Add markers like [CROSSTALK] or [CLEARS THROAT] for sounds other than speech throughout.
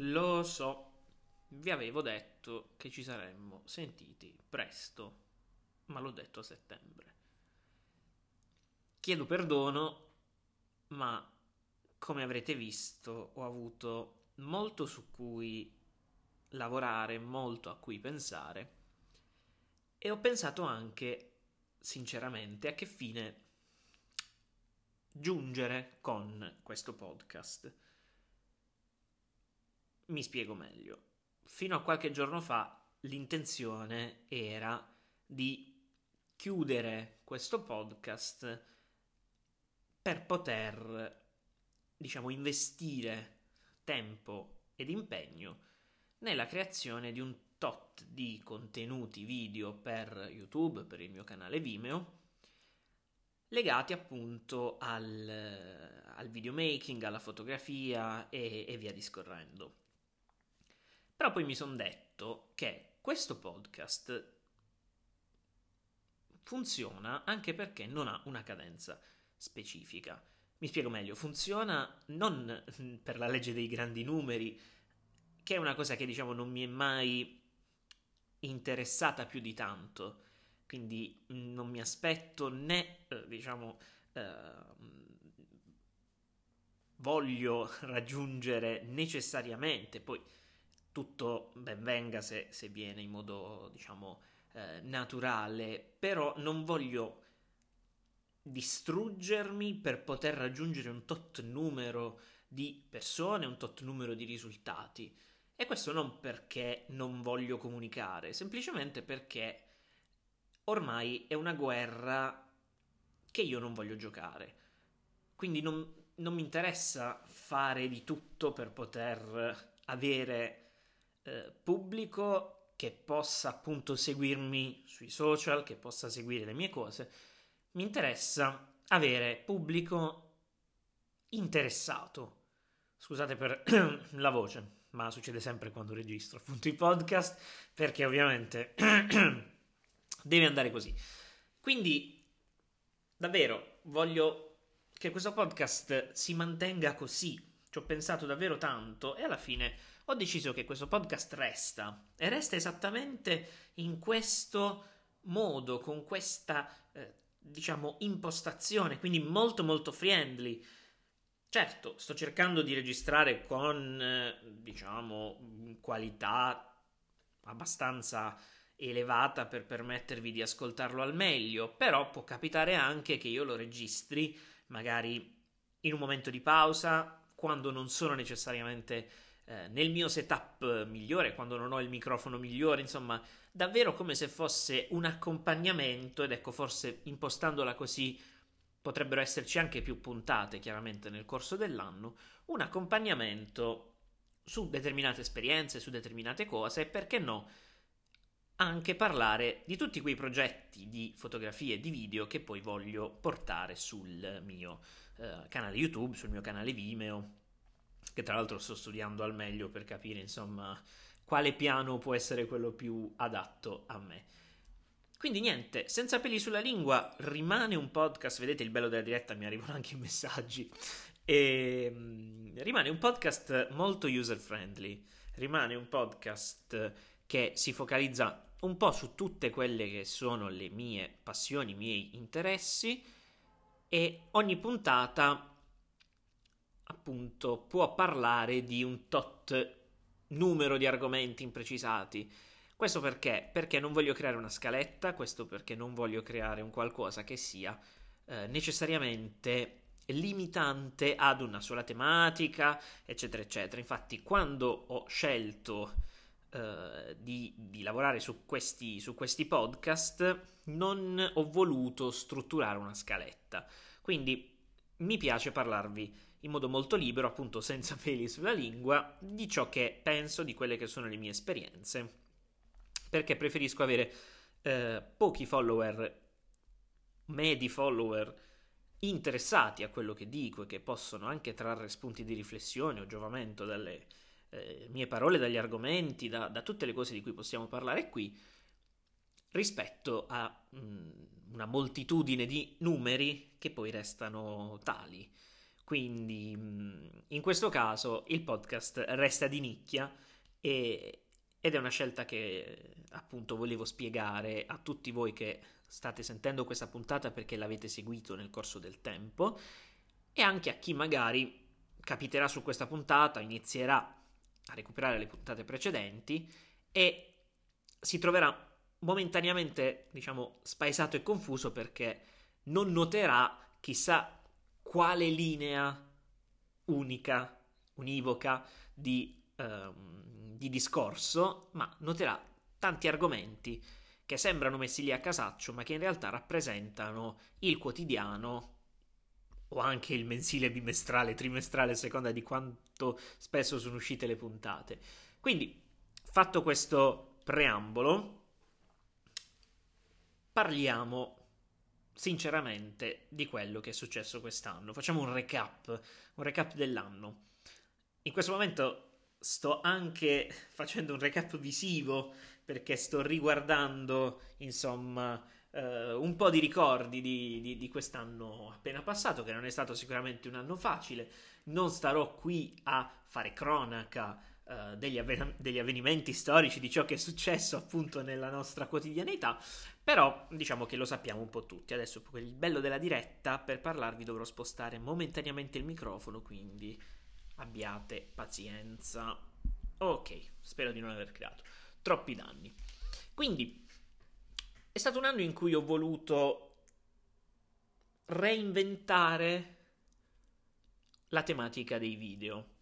Lo so, vi avevo detto che ci saremmo sentiti presto, ma l'ho detto a settembre. Chiedo perdono, ma come avrete visto ho avuto molto su cui lavorare, molto a cui pensare e ho pensato anche, sinceramente, a che fine giungere con questo podcast. Mi spiego meglio. Fino a qualche giorno fa l'intenzione era di chiudere questo podcast per poter, diciamo, investire tempo ed impegno nella creazione di un tot di contenuti video per YouTube, per il mio canale Vimeo, legati appunto al, al videomaking, alla fotografia e, e via discorrendo. Però poi mi sono detto che questo podcast funziona anche perché non ha una cadenza specifica. Mi spiego meglio, funziona non per la legge dei grandi numeri, che è una cosa che diciamo non mi è mai interessata più di tanto, quindi non mi aspetto né, eh, diciamo, eh, voglio raggiungere necessariamente, poi tutto ben venga se, se viene in modo, diciamo, eh, naturale, però non voglio distruggermi per poter raggiungere un tot numero di persone, un tot numero di risultati. E questo non perché non voglio comunicare, semplicemente perché ormai è una guerra che io non voglio giocare. Quindi non, non mi interessa fare di tutto per poter avere eh, pubblico che possa appunto seguirmi sui social, che possa seguire le mie cose. Mi interessa avere pubblico interessato. Scusate per [CLEARS THROAT] la voce, ma succede sempre quando registro appunto i podcast, perché ovviamente [CLEARS THROAT] deve andare così. Quindi, davvero, voglio che questo podcast si mantenga così. Ci ho pensato davvero tanto e alla fine ho deciso che questo podcast resta. E resta esattamente in questo modo, con questa, eh, diciamo, impostazione, quindi molto molto friendly. Certo, sto cercando di registrare con, eh, diciamo, qualità abbastanza elevata per permettervi di ascoltarlo al meglio, però può capitare anche che io lo registri magari in un momento di pausa, quando non sono necessariamente eh, nel mio setup migliore, quando non ho il microfono migliore, insomma, davvero come se fosse un accompagnamento ed ecco, forse impostandola così potrebbero esserci anche più puntate chiaramente nel corso dell'anno, un accompagnamento su determinate esperienze, su determinate cose e perché no anche parlare di tutti quei progetti di fotografie e di video che poi voglio portare sul mio eh, canale YouTube, sul mio canale Vimeo, che tra l'altro sto studiando al meglio per capire insomma quale piano può essere quello più adatto a me. Quindi niente, senza peli sulla lingua, rimane un podcast, vedete il bello della diretta, mi arrivano anche i messaggi, e mm, rimane un podcast molto user friendly, rimane un podcast che si focalizza un po' su tutte quelle che sono le mie passioni, i miei interessi e ogni puntata appunto può parlare di un tot numero di argomenti imprecisati. Questo perché? Perché non voglio creare una scaletta, questo perché non voglio creare un qualcosa che sia eh, necessariamente limitante ad una sola tematica, eccetera, eccetera. Infatti, quando ho scelto eh, di, di, lavorare su questi, su questi podcast, non ho voluto strutturare una scaletta. Quindi mi piace parlarvi in modo molto libero, appunto senza [LAUGHS] peli sulla lingua, di ciò che penso, di quelle che sono le mie esperienze, perché preferisco avere eh, pochi follower, medi follower, interessati a quello che dico e che possono anche trarre spunti di riflessione o giovamento dalle eh, mie parole, dagli argomenti, da, da, tutte le cose di cui possiamo parlare qui, rispetto a mh, mm, una moltitudine di numeri che poi restano tali. Quindi in questo caso il podcast resta di nicchia e, ed è una scelta che appunto volevo spiegare a tutti voi che state sentendo questa puntata perché l'avete seguito nel corso del tempo e anche a chi magari capiterà su questa puntata, inizierà a recuperare le puntate precedenti e si troverà momentaneamente, diciamo, spaesato e confuso perché non noterà chissà quale linea unica, univoca di, um, di discorso, ma noterà tanti argomenti che sembrano messi lì a casaccio, ma che in realtà rappresentano il quotidiano o anche il mensile, bimestrale, trimestrale, a seconda di quanto spesso sono uscite le puntate. Quindi, fatto questo preambolo, parliamo sinceramente di quello che è successo quest'anno. Facciamo un recap, un recap dell'anno. In questo momento sto anche facendo un recap visivo perché sto riguardando, insomma, eh, un po' di ricordi di, di, di, quest'anno appena passato, che non è stato sicuramente un anno facile. Non starò qui a fare cronaca eh, degli, avven- degli, avvenimenti storici, di ciò che è successo appunto nella nostra quotidianità, però diciamo che lo sappiamo un po' tutti. Adesso per il bello della diretta, per parlarvi dovrò spostare momentaneamente il microfono, quindi abbiate pazienza. Ok, spero di non aver creato troppi danni. Quindi è stato un anno in cui ho voluto reinventare la tematica dei video.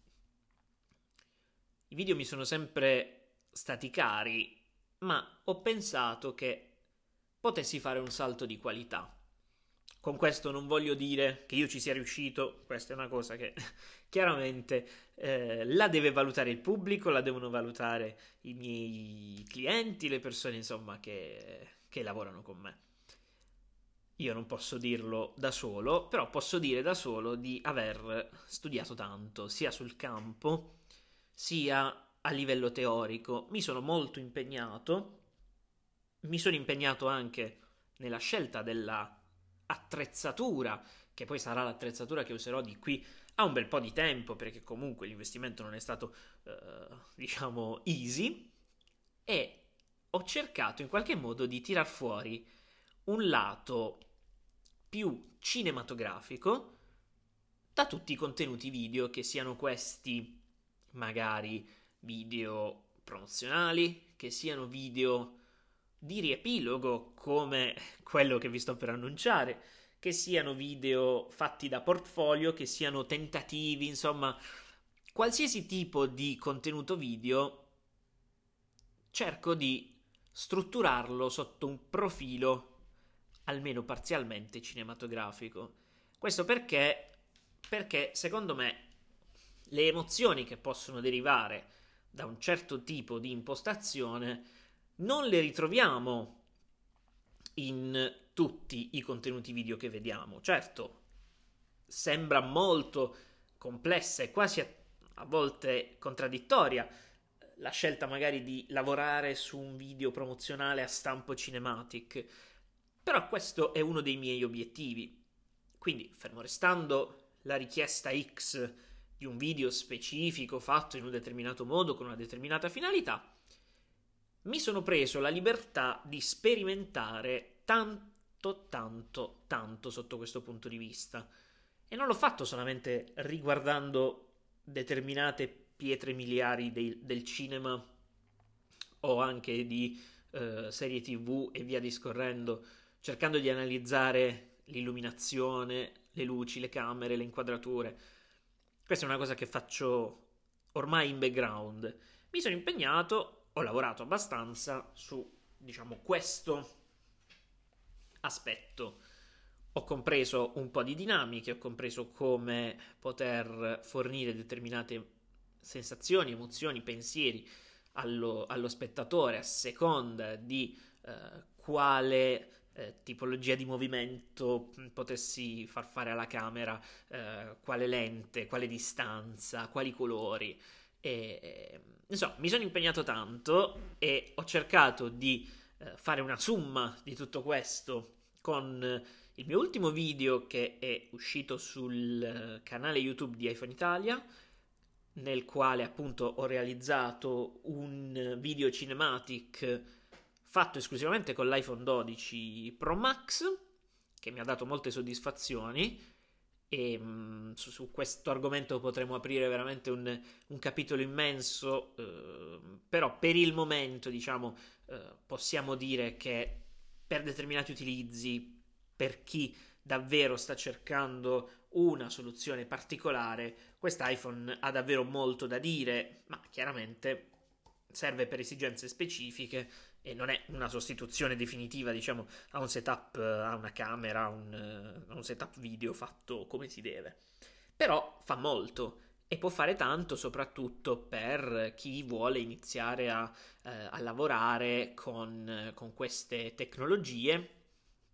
I video mi sono sempre stati cari, ma ho pensato che potessi fare un salto di qualità. Con questo non voglio dire che io ci sia riuscito, questa è una cosa che [LAUGHS] chiaramente eh, la deve valutare il pubblico, la devono valutare i miei clienti, le persone insomma che che lavorano con me. Io non posso dirlo da solo, però posso dire da solo di aver studiato tanto, sia sul campo, sia a livello teorico. Mi sono molto impegnato, mi sono impegnato anche nella scelta della attrezzatura, che poi sarà l'attrezzatura che userò di qui a un bel po' di tempo, perché comunque l'investimento non è stato, eh, diciamo, easy, e ho cercato in qualche modo di tirar fuori un lato più cinematografico da tutti i contenuti video, che siano questi magari video promozionali, che siano video di riepilogo come quello che vi sto per annunciare, che siano video fatti da portfolio, che siano tentativi, insomma, qualsiasi tipo di contenuto video cerco di strutturarlo sotto un profilo almeno parzialmente cinematografico. Questo perché, perché secondo me le emozioni che possono derivare da un certo tipo di impostazione non le ritroviamo in tutti i contenuti video che vediamo. Certo, sembra molto complessa e quasi a, a volte contraddittoria la scelta magari di lavorare su un video promozionale a stampo cinematic. Però questo è uno dei miei obiettivi. Quindi, fermo restando la richiesta X di un video specifico fatto in un determinato modo con una determinata finalità, mi sono preso la libertà di sperimentare tanto, tanto, tanto sotto questo punto di vista. E non l'ho fatto solamente riguardando determinate pietre miliari dei, del cinema o anche di eh, serie tv e via discorrendo, cercando di analizzare l'illuminazione, le luci, le camere, le inquadrature. Questa è una cosa che faccio ormai in background. Mi sono impegnato, ho lavorato abbastanza su, diciamo, questo aspetto. Ho compreso un po' di dinamiche, ho compreso come poter fornire determinate sensazioni, emozioni, pensieri allo, allo spettatore a seconda di eh, quale eh, tipologia di movimento potessi far fare alla camera, eh, quale lente, quale distanza, quali colori. E, insomma, mi sono impegnato tanto e ho cercato di eh, fare una somma di tutto questo con il mio ultimo video che è uscito sul eh, canale YouTube di iPhone Italia, nel quale appunto ho realizzato un video cinematic fatto esclusivamente con l'iPhone 12 Pro Max, che mi ha dato molte soddisfazioni. E mm, su, su, questo argomento potremo aprire veramente un, un capitolo immenso, eh, però per il momento, diciamo, eh, possiamo dire che per determinati utilizzi per chi davvero sta cercando una soluzione particolare, quest'iPhone ha davvero molto da dire, ma chiaramente serve per esigenze specifiche e non è una sostituzione definitiva, diciamo, a un setup, a una camera, a un, a un setup video fatto come si deve. Però fa molto e può fare tanto soprattutto per chi vuole iniziare a, eh, a lavorare con, con queste tecnologie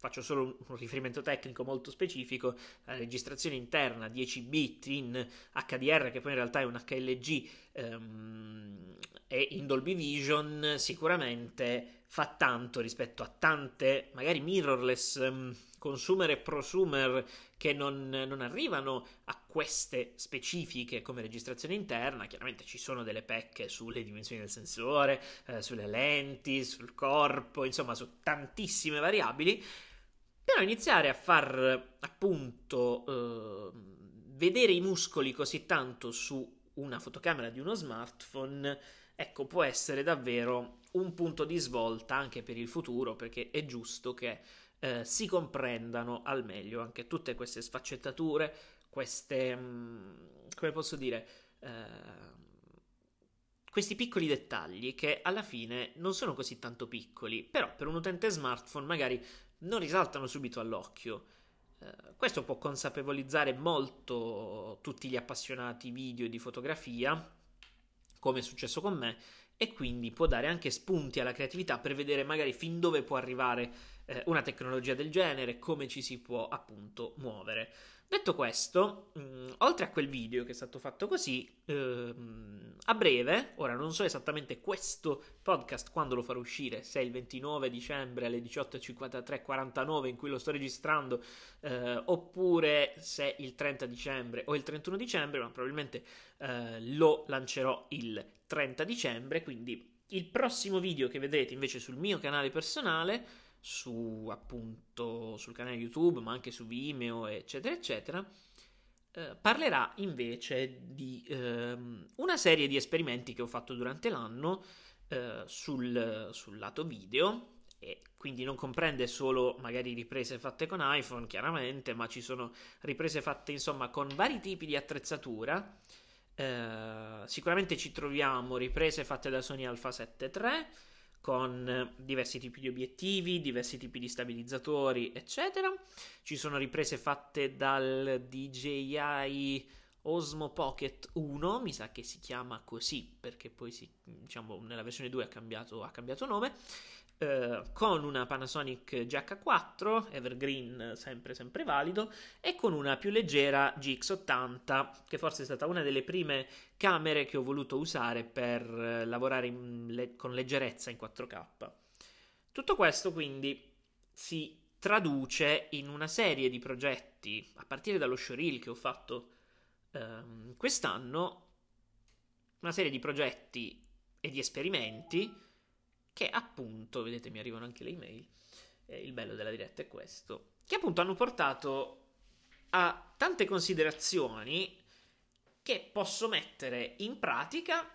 faccio solo un riferimento tecnico molto specifico, la registrazione interna 10 bit in HDR che poi in realtà è un HLG ehm, e in Dolby Vision sicuramente fa tanto rispetto a tante magari mirrorless um, consumer e prosumer che non, non, arrivano a queste specifiche come registrazione interna. Chiaramente ci sono delle pecche sulle dimensioni del sensore, eh, sulle lenti, sul corpo, insomma su tantissime variabili però iniziare a far appunto eh, vedere i muscoli così tanto su una fotocamera di uno smartphone, ecco, può essere davvero un punto di svolta anche per il futuro, perché è giusto che eh, si comprendano al meglio anche tutte queste sfaccettature, queste, mh, mm, come posso dire, eh, questi piccoli dettagli che alla fine non sono così tanto piccoli, però per un utente smartphone magari non risaltano subito all'occhio. Eh, questo può consapevolizzare molto tutti gli appassionati video e di fotografia, come è successo con me, e quindi può dare anche spunti alla creatività per vedere magari fin dove può arrivare eh, una tecnologia del genere, come ci si può appunto muovere. Detto questo, mh, mm, oltre a quel video che è stato fatto così, ehm, a breve, ora non so esattamente questo podcast quando lo farò uscire, se il 29 dicembre alle 18.53.49 in cui lo sto registrando, eh, oppure se il 30 dicembre o il 31 dicembre, ma probabilmente eh, lo lancerò il 30 dicembre, quindi il prossimo video che vedrete invece sul mio canale personale su appunto sul canale YouTube, ma anche su Vimeo, eccetera, eccetera. Eh, parlerà invece di eh, una serie di esperimenti che ho fatto durante l'anno eh, sul, sul lato video e quindi non comprende solo magari riprese fatte con iPhone, chiaramente, ma ci sono riprese fatte insomma con vari tipi di attrezzatura. Eh, sicuramente ci troviamo riprese fatte da Sony Alpha 7 III con diversi tipi di obiettivi, diversi tipi di stabilizzatori, eccetera. Ci sono riprese fatte dal DJI Osmo Pocket 1, mi sa che si chiama così perché poi si, diciamo, nella versione 2 ha cambiato, ha cambiato nome. Eh, con una Panasonic GH4 Evergreen sempre sempre valido e con una più leggera GX80 che forse è stata una delle prime camere che ho voluto usare per eh, lavorare le- con leggerezza in 4K. Tutto questo quindi si traduce in una serie di progetti a partire dallo showreel che ho fatto ehm, quest'anno, una serie di progetti e di esperimenti che appunto, vedete mi arrivano anche le email, eh, il bello della diretta è questo, che appunto hanno portato a tante considerazioni che posso mettere in pratica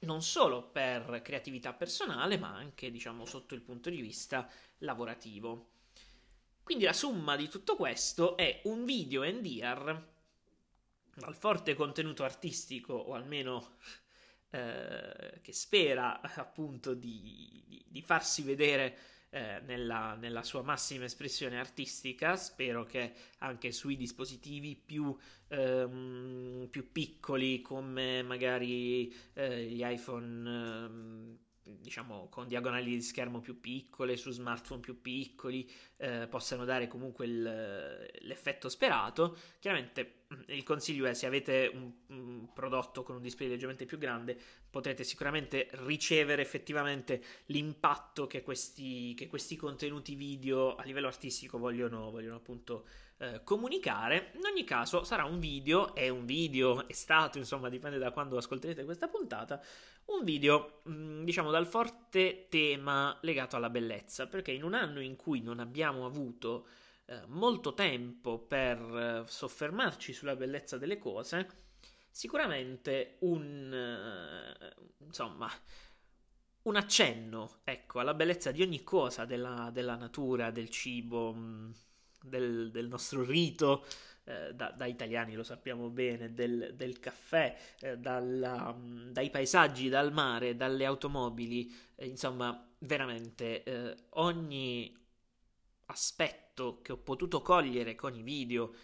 non solo per creatività personale, ma anche, diciamo, sotto il punto di vista lavorativo. Quindi la somma di tutto questo è un video NDR dal forte contenuto artistico, o almeno eh, che spera [LAUGHS] appunto di, di, di farsi vedere eh, nella, nella, sua massima espressione artistica. Spero che anche sui dispositivi più, ehm, più piccoli, come magari eh, gli iPhone. Diciamo con diagonali di schermo più piccole su smartphone più piccoli eh, possano dare comunque il, l'effetto sperato chiaramente il consiglio è se avete un, un, prodotto con un display leggermente più grande potrete sicuramente ricevere effettivamente l'impatto che questi, che questi contenuti video a livello artistico vogliono, vogliono appunto eh, comunicare. In ogni caso sarà un video, è un video, è stato insomma dipende da quando ascolterete questa puntata, un video mm, diciamo dal forte tema legato alla bellezza perché in un anno in cui non abbiamo avuto eh, molto tempo per eh, soffermarci sulla bellezza delle cose, sicuramente un eh, insomma un accenno ecco, alla bellezza di ogni cosa della, della natura, del cibo, mm, del, del nostro rito. Eh, da, da, italiani lo sappiamo bene, del, del caffè, eh, dalla, mm, dai paesaggi, dal mare, dalle automobili, eh, insomma, veramente ogni aspetto che ho potuto cogliere con i video eh,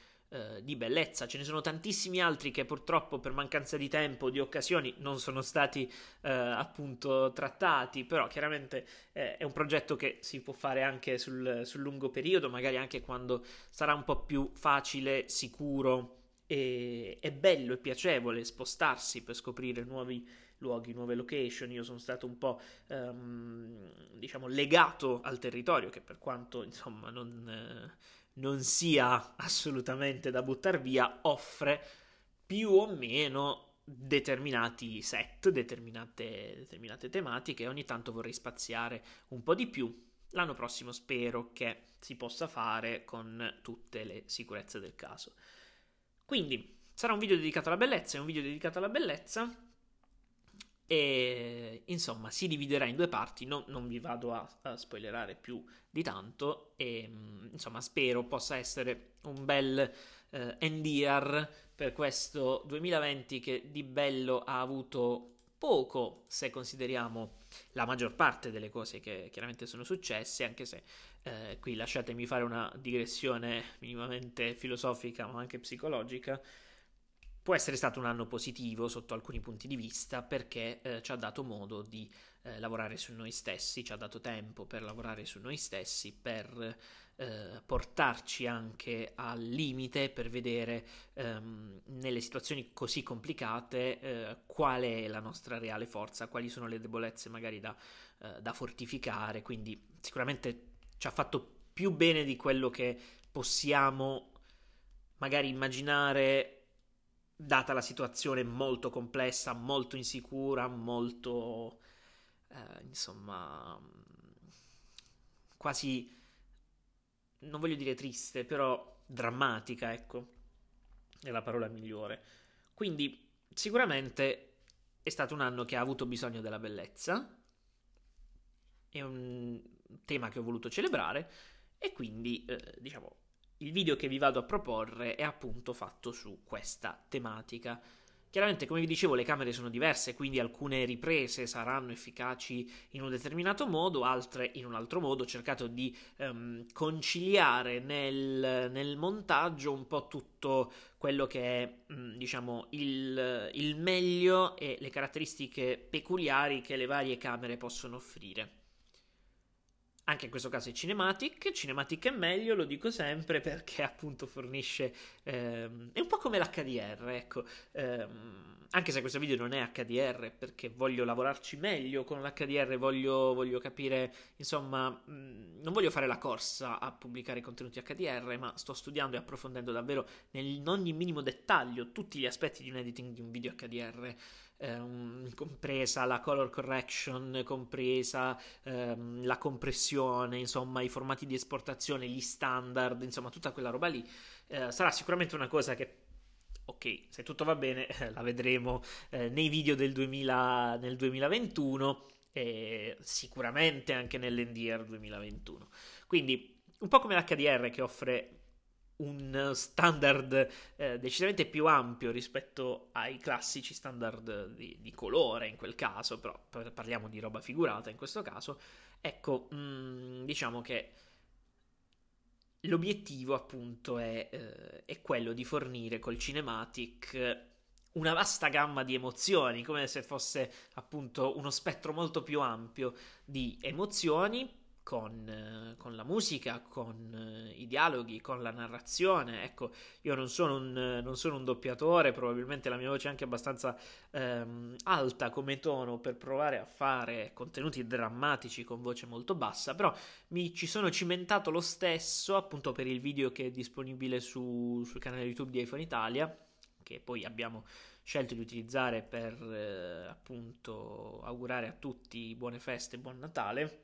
di bellezza. Ce ne sono tantissimi altri che purtroppo per mancanza di tempo, di occasioni, non sono stati eh, appunto trattati, però chiaramente eh, è un progetto che si può fare anche sul, sul lungo periodo, magari anche quando sarà un po' più facile, sicuro e, e bello e piacevole spostarsi per scoprire nuovi luoghi, nuove location. Io sono stato un po' ehm, diciamo legato al territorio, che per quanto insomma non, eh, non sia assolutamente da buttare via, offre più o meno determinati set, determinate, determinate tematiche. Ogni tanto vorrei spaziare un po' di più. L'anno prossimo spero che si possa fare con tutte le sicurezze del caso. Quindi sarà un video dedicato alla bellezza, è un video dedicato alla bellezza e insomma si dividerà in due parti, non, non vi vado a, a, spoilerare più di tanto e mm, insomma spero possa essere un bel eh, NDR per questo 2020 che di bello ha avuto poco se consideriamo la maggior parte delle cose che chiaramente sono successe, anche se eh, qui lasciatemi fare una digressione minimamente filosofica ma anche psicologica può essere stato un anno positivo sotto alcuni punti di vista perché eh, ci ha dato modo di eh, lavorare su noi stessi, ci ha dato tempo per lavorare su noi stessi, per eh, portarci anche al limite, per vedere ehm, nelle situazioni così complicate eh, qual è la nostra reale forza, quali sono le debolezze magari da, eh, da fortificare, quindi sicuramente ci ha fatto più bene di quello che possiamo magari immaginare data la situazione molto complessa, molto insicura, molto eh, insomma quasi non voglio dire triste, però drammatica, ecco, è la parola migliore. Quindi sicuramente è stato un anno che ha avuto bisogno della bellezza, è un tema che ho voluto celebrare e quindi eh, diciamo il video che vi vado a proporre è appunto fatto su questa tematica. Chiaramente, come vi dicevo, le camere sono diverse, quindi alcune riprese saranno efficaci in un determinato modo, altre in un altro modo. Ho cercato di um, conciliare nel, nel, montaggio un po' tutto quello che è, um, diciamo, il, il meglio e le caratteristiche peculiari che le varie camere possono offrire. Anche in questo caso è Cinematic. Cinematic è meglio, lo dico sempre, perché appunto fornisce. Ehm, è un po' come l'HDR, ecco. Ehm, anche se questo video non è HDR, perché voglio lavorarci meglio con l'HDR, voglio, voglio capire, insomma, mm, non voglio fare la corsa a pubblicare contenuti HDR, ma sto studiando e approfondendo davvero in ogni minimo dettaglio tutti gli aspetti di un editing di un video HDR ehm, compresa la color correction, compresa ehm, la compressione, insomma i formati di esportazione, gli standard, insomma tutta quella roba lì, eh, sarà sicuramente una cosa che ok, se tutto va bene [LAUGHS] la vedremo eh, nei video del 2000, nel 2021 e sicuramente anche nell'NDR 2021. Quindi un po' come l'HDR che offre un standard eh, decisamente più ampio rispetto ai classici standard di, di, colore in quel caso, però parliamo di roba figurata in questo caso, ecco, mh, mm, diciamo che l'obiettivo appunto è, eh, è, quello di fornire col cinematic una vasta gamma di emozioni, come se fosse appunto uno spettro molto più ampio di emozioni con, eh, con, la musica, con eh, i dialoghi, con la narrazione. Ecco, io non sono un, non sono un doppiatore, probabilmente la mia voce è anche abbastanza ehm, alta come tono per provare a fare contenuti drammatici con voce molto bassa, però mi ci sono cimentato lo stesso appunto per il video che è disponibile su, sul canale YouTube di iPhone Italia, che poi abbiamo scelto di utilizzare per eh, appunto augurare a tutti buone feste e buon Natale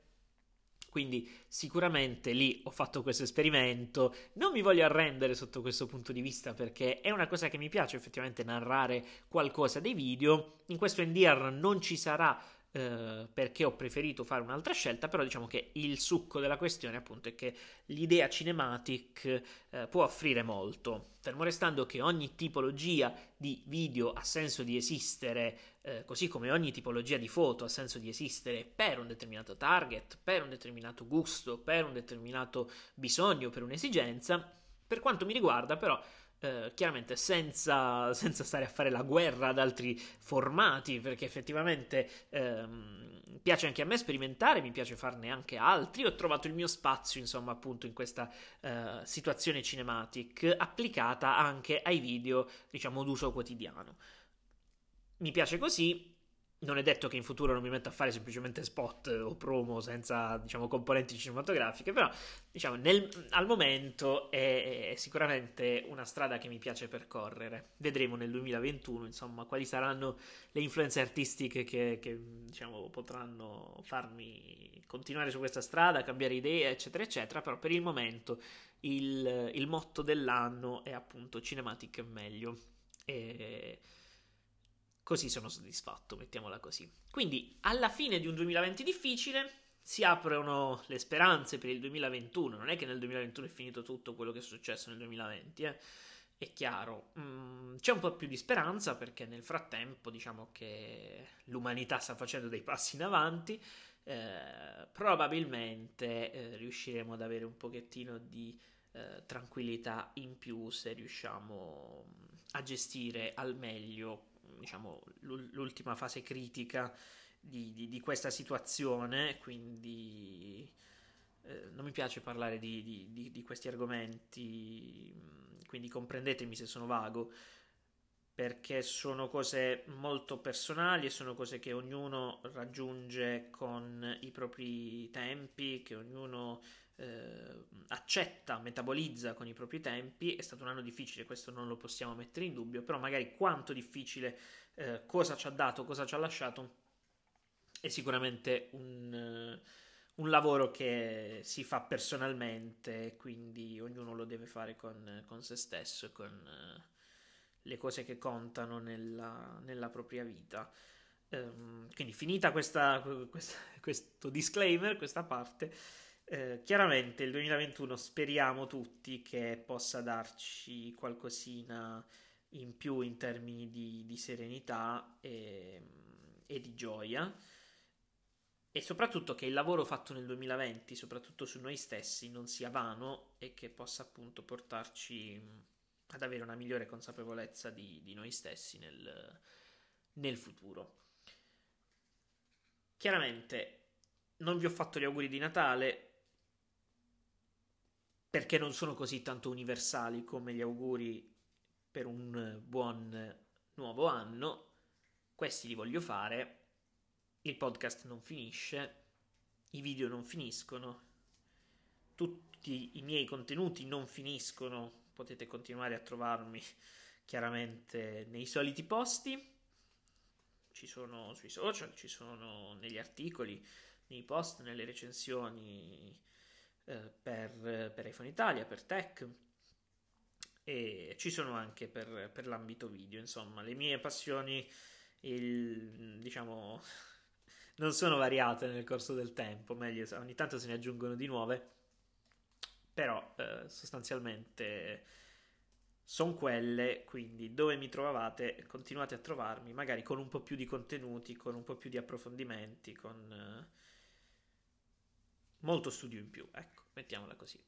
quindi sicuramente lì ho fatto questo esperimento. Non mi voglio arrendere sotto questo punto di vista perché è una cosa che mi piace effettivamente narrare qualcosa dei video. In questo NDR non ci sarà eh, perché ho preferito fare un'altra scelta, però diciamo che il succo della questione appunto è che l'idea cinematic eh, può offrire molto, fermo restando che ogni tipologia di video ha senso di esistere, eh, così come ogni tipologia di foto ha senso di esistere per un determinato target, per un determinato gusto, per un determinato bisogno, per un'esigenza. Per quanto mi riguarda, però, eh, chiaramente senza, senza, stare a fare la guerra ad altri formati, perché effettivamente ehm, piace anche a me sperimentare, mi piace farne anche altri. Ho trovato il mio spazio, insomma, appunto in questa eh, situazione cinematic applicata anche ai video, diciamo, d'uso quotidiano. Mi piace così, non è detto che in futuro non mi metta a fare semplicemente spot o promo senza, diciamo, componenti cinematografiche, però, diciamo, nel, al momento è, è, sicuramente una strada che mi piace percorrere. Vedremo nel 2021, insomma, quali saranno le influenze artistiche che, che diciamo, potranno farmi continuare su questa strada, cambiare idee, eccetera, eccetera, però per il momento il, il motto dell'anno è appunto Cinematic è meglio. E Così sono soddisfatto, mettiamola così. Quindi, alla fine di un 2020 difficile, si aprono le speranze per il 2021. Non è che nel 2021 è finito tutto quello che è successo nel 2020, eh. È chiaro, mm, c'è un po' più di speranza perché nel frattempo diciamo che l'umanità sta facendo dei passi in avanti, eh, probabilmente eh, riusciremo ad avere un pochettino di eh, tranquillità in più se riusciamo a gestire al meglio diciamo, l'ultima fase critica di, di, di questa situazione, quindi eh, non mi piace parlare di, di, questi argomenti, quindi comprendetemi se sono vago, perché sono cose molto personali e sono cose che ognuno raggiunge con i propri tempi, che ognuno eh, accetta, metabolizza con i propri tempi. È stato un anno difficile, questo non lo possiamo mettere in dubbio, però magari quanto difficile, eh, cosa ci ha dato, cosa ci ha lasciato, è sicuramente un, uh, un, lavoro che si fa personalmente, quindi ognuno lo deve fare con, con se stesso e con uh, le cose che contano nella, nella propria vita. Um, quindi finita questa, [LAUGHS] questa, questo disclaimer, questa parte, eh, chiaramente il 2021 speriamo tutti che possa darci qualcosina in più in termini di, di serenità e, e, di gioia e soprattutto che il lavoro fatto nel 2020, soprattutto su noi stessi, non sia vano e che possa appunto portarci ad avere una migliore consapevolezza di, di noi stessi nel, nel futuro. Chiaramente non vi ho fatto gli auguri di Natale, perché non sono così tanto universali come gli auguri per un buon nuovo anno. Questi li voglio fare. Il podcast non finisce, i video non finiscono, tutti i miei contenuti non finiscono. Potete continuare a trovarmi chiaramente nei soliti posti. Ci sono sui social, ci sono negli articoli, nei post, nelle recensioni eh, per, per, iPhone Italia, per Tech e ci sono anche per, per l'ambito video, insomma, le mie passioni, il, diciamo, [LAUGHS] non sono variate nel corso del tempo, meglio, ogni tanto se ne aggiungono di nuove, però eh, sostanzialmente sono quelle, quindi dove mi trovavate continuate a trovarmi, magari con un po' più di contenuti, con un po' più di approfondimenti, con eh, molto studio in più, ecco, mettiamola così.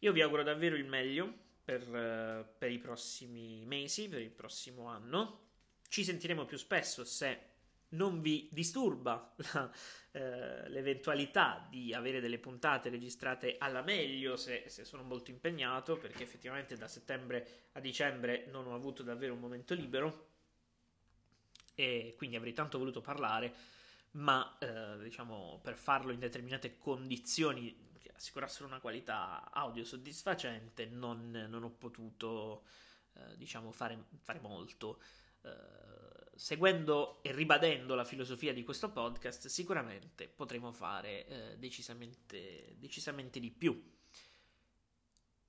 Io vi auguro davvero il meglio per, uh, per i prossimi mesi, per il prossimo anno. Ci sentiremo più spesso se non vi disturba la, eh, l'eventualità di avere delle puntate registrate alla meglio se, se, sono molto impegnato, perché effettivamente da settembre a dicembre non ho avuto davvero un momento libero e quindi avrei tanto voluto parlare, ma eh, diciamo per farlo in determinate condizioni che assicurassero una qualità audio soddisfacente non, non ho potuto eh, diciamo fare, fare molto. Uh, seguendo e ribadendo la filosofia di questo podcast, sicuramente potremo fare uh, decisamente, decisamente di più.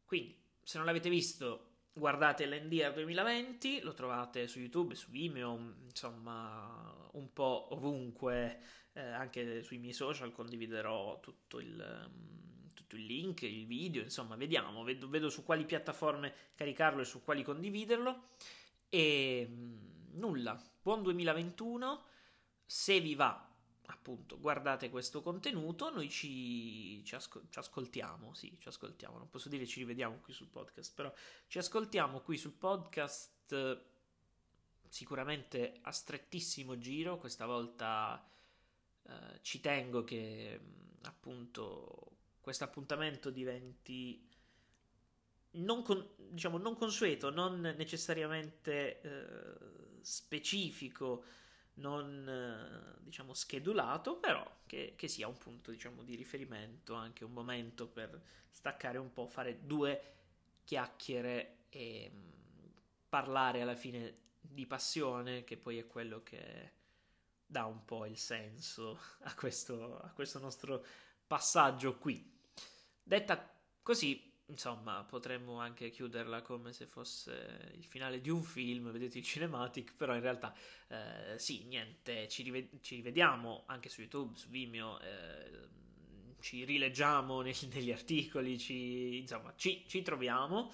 Quindi, se non l'avete visto, guardate l'NDR 2020, lo trovate su YouTube, su Vimeo, insomma, un po' ovunque, eh, anche sui miei social condividerò tutto il, um, tutto il, link, il video, insomma, vediamo, vedo, vedo su quali piattaforme caricarlo e su quali condividerlo. E nulla, buon 2021. Se vi va, appunto, guardate questo contenuto. Noi ci, ci, asco- ci, ascoltiamo. Sì, ci ascoltiamo. Non posso dire ci rivediamo qui sul podcast, però ci ascoltiamo qui sul podcast. Sicuramente a strettissimo giro. Questa volta eh, ci tengo che appunto questo appuntamento diventi non, con, diciamo, non consueto, non necessariamente eh, specifico, non eh, diciamo schedulato, però che, che, sia un punto diciamo, di riferimento, anche un momento per staccare un po', fare due chiacchiere e mm, parlare alla fine di passione, che poi è quello che dà un po' il senso a questo, a questo nostro passaggio qui. Detta così, insomma, potremmo anche chiuderla come se fosse il finale di un film, vedete il cinematic, però in realtà eh, sì, niente, ci, rive- ci, rivediamo anche su YouTube, su Vimeo, eh, ci rileggiamo nei- [LAUGHS] negli articoli, ci, insomma, ci, ci troviamo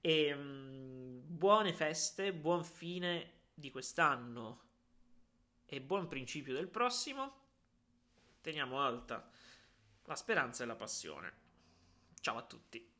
e mh, mm, buone feste, buon fine di quest'anno e buon principio del prossimo. Teniamo alta la speranza e la passione. Ciao a tutti.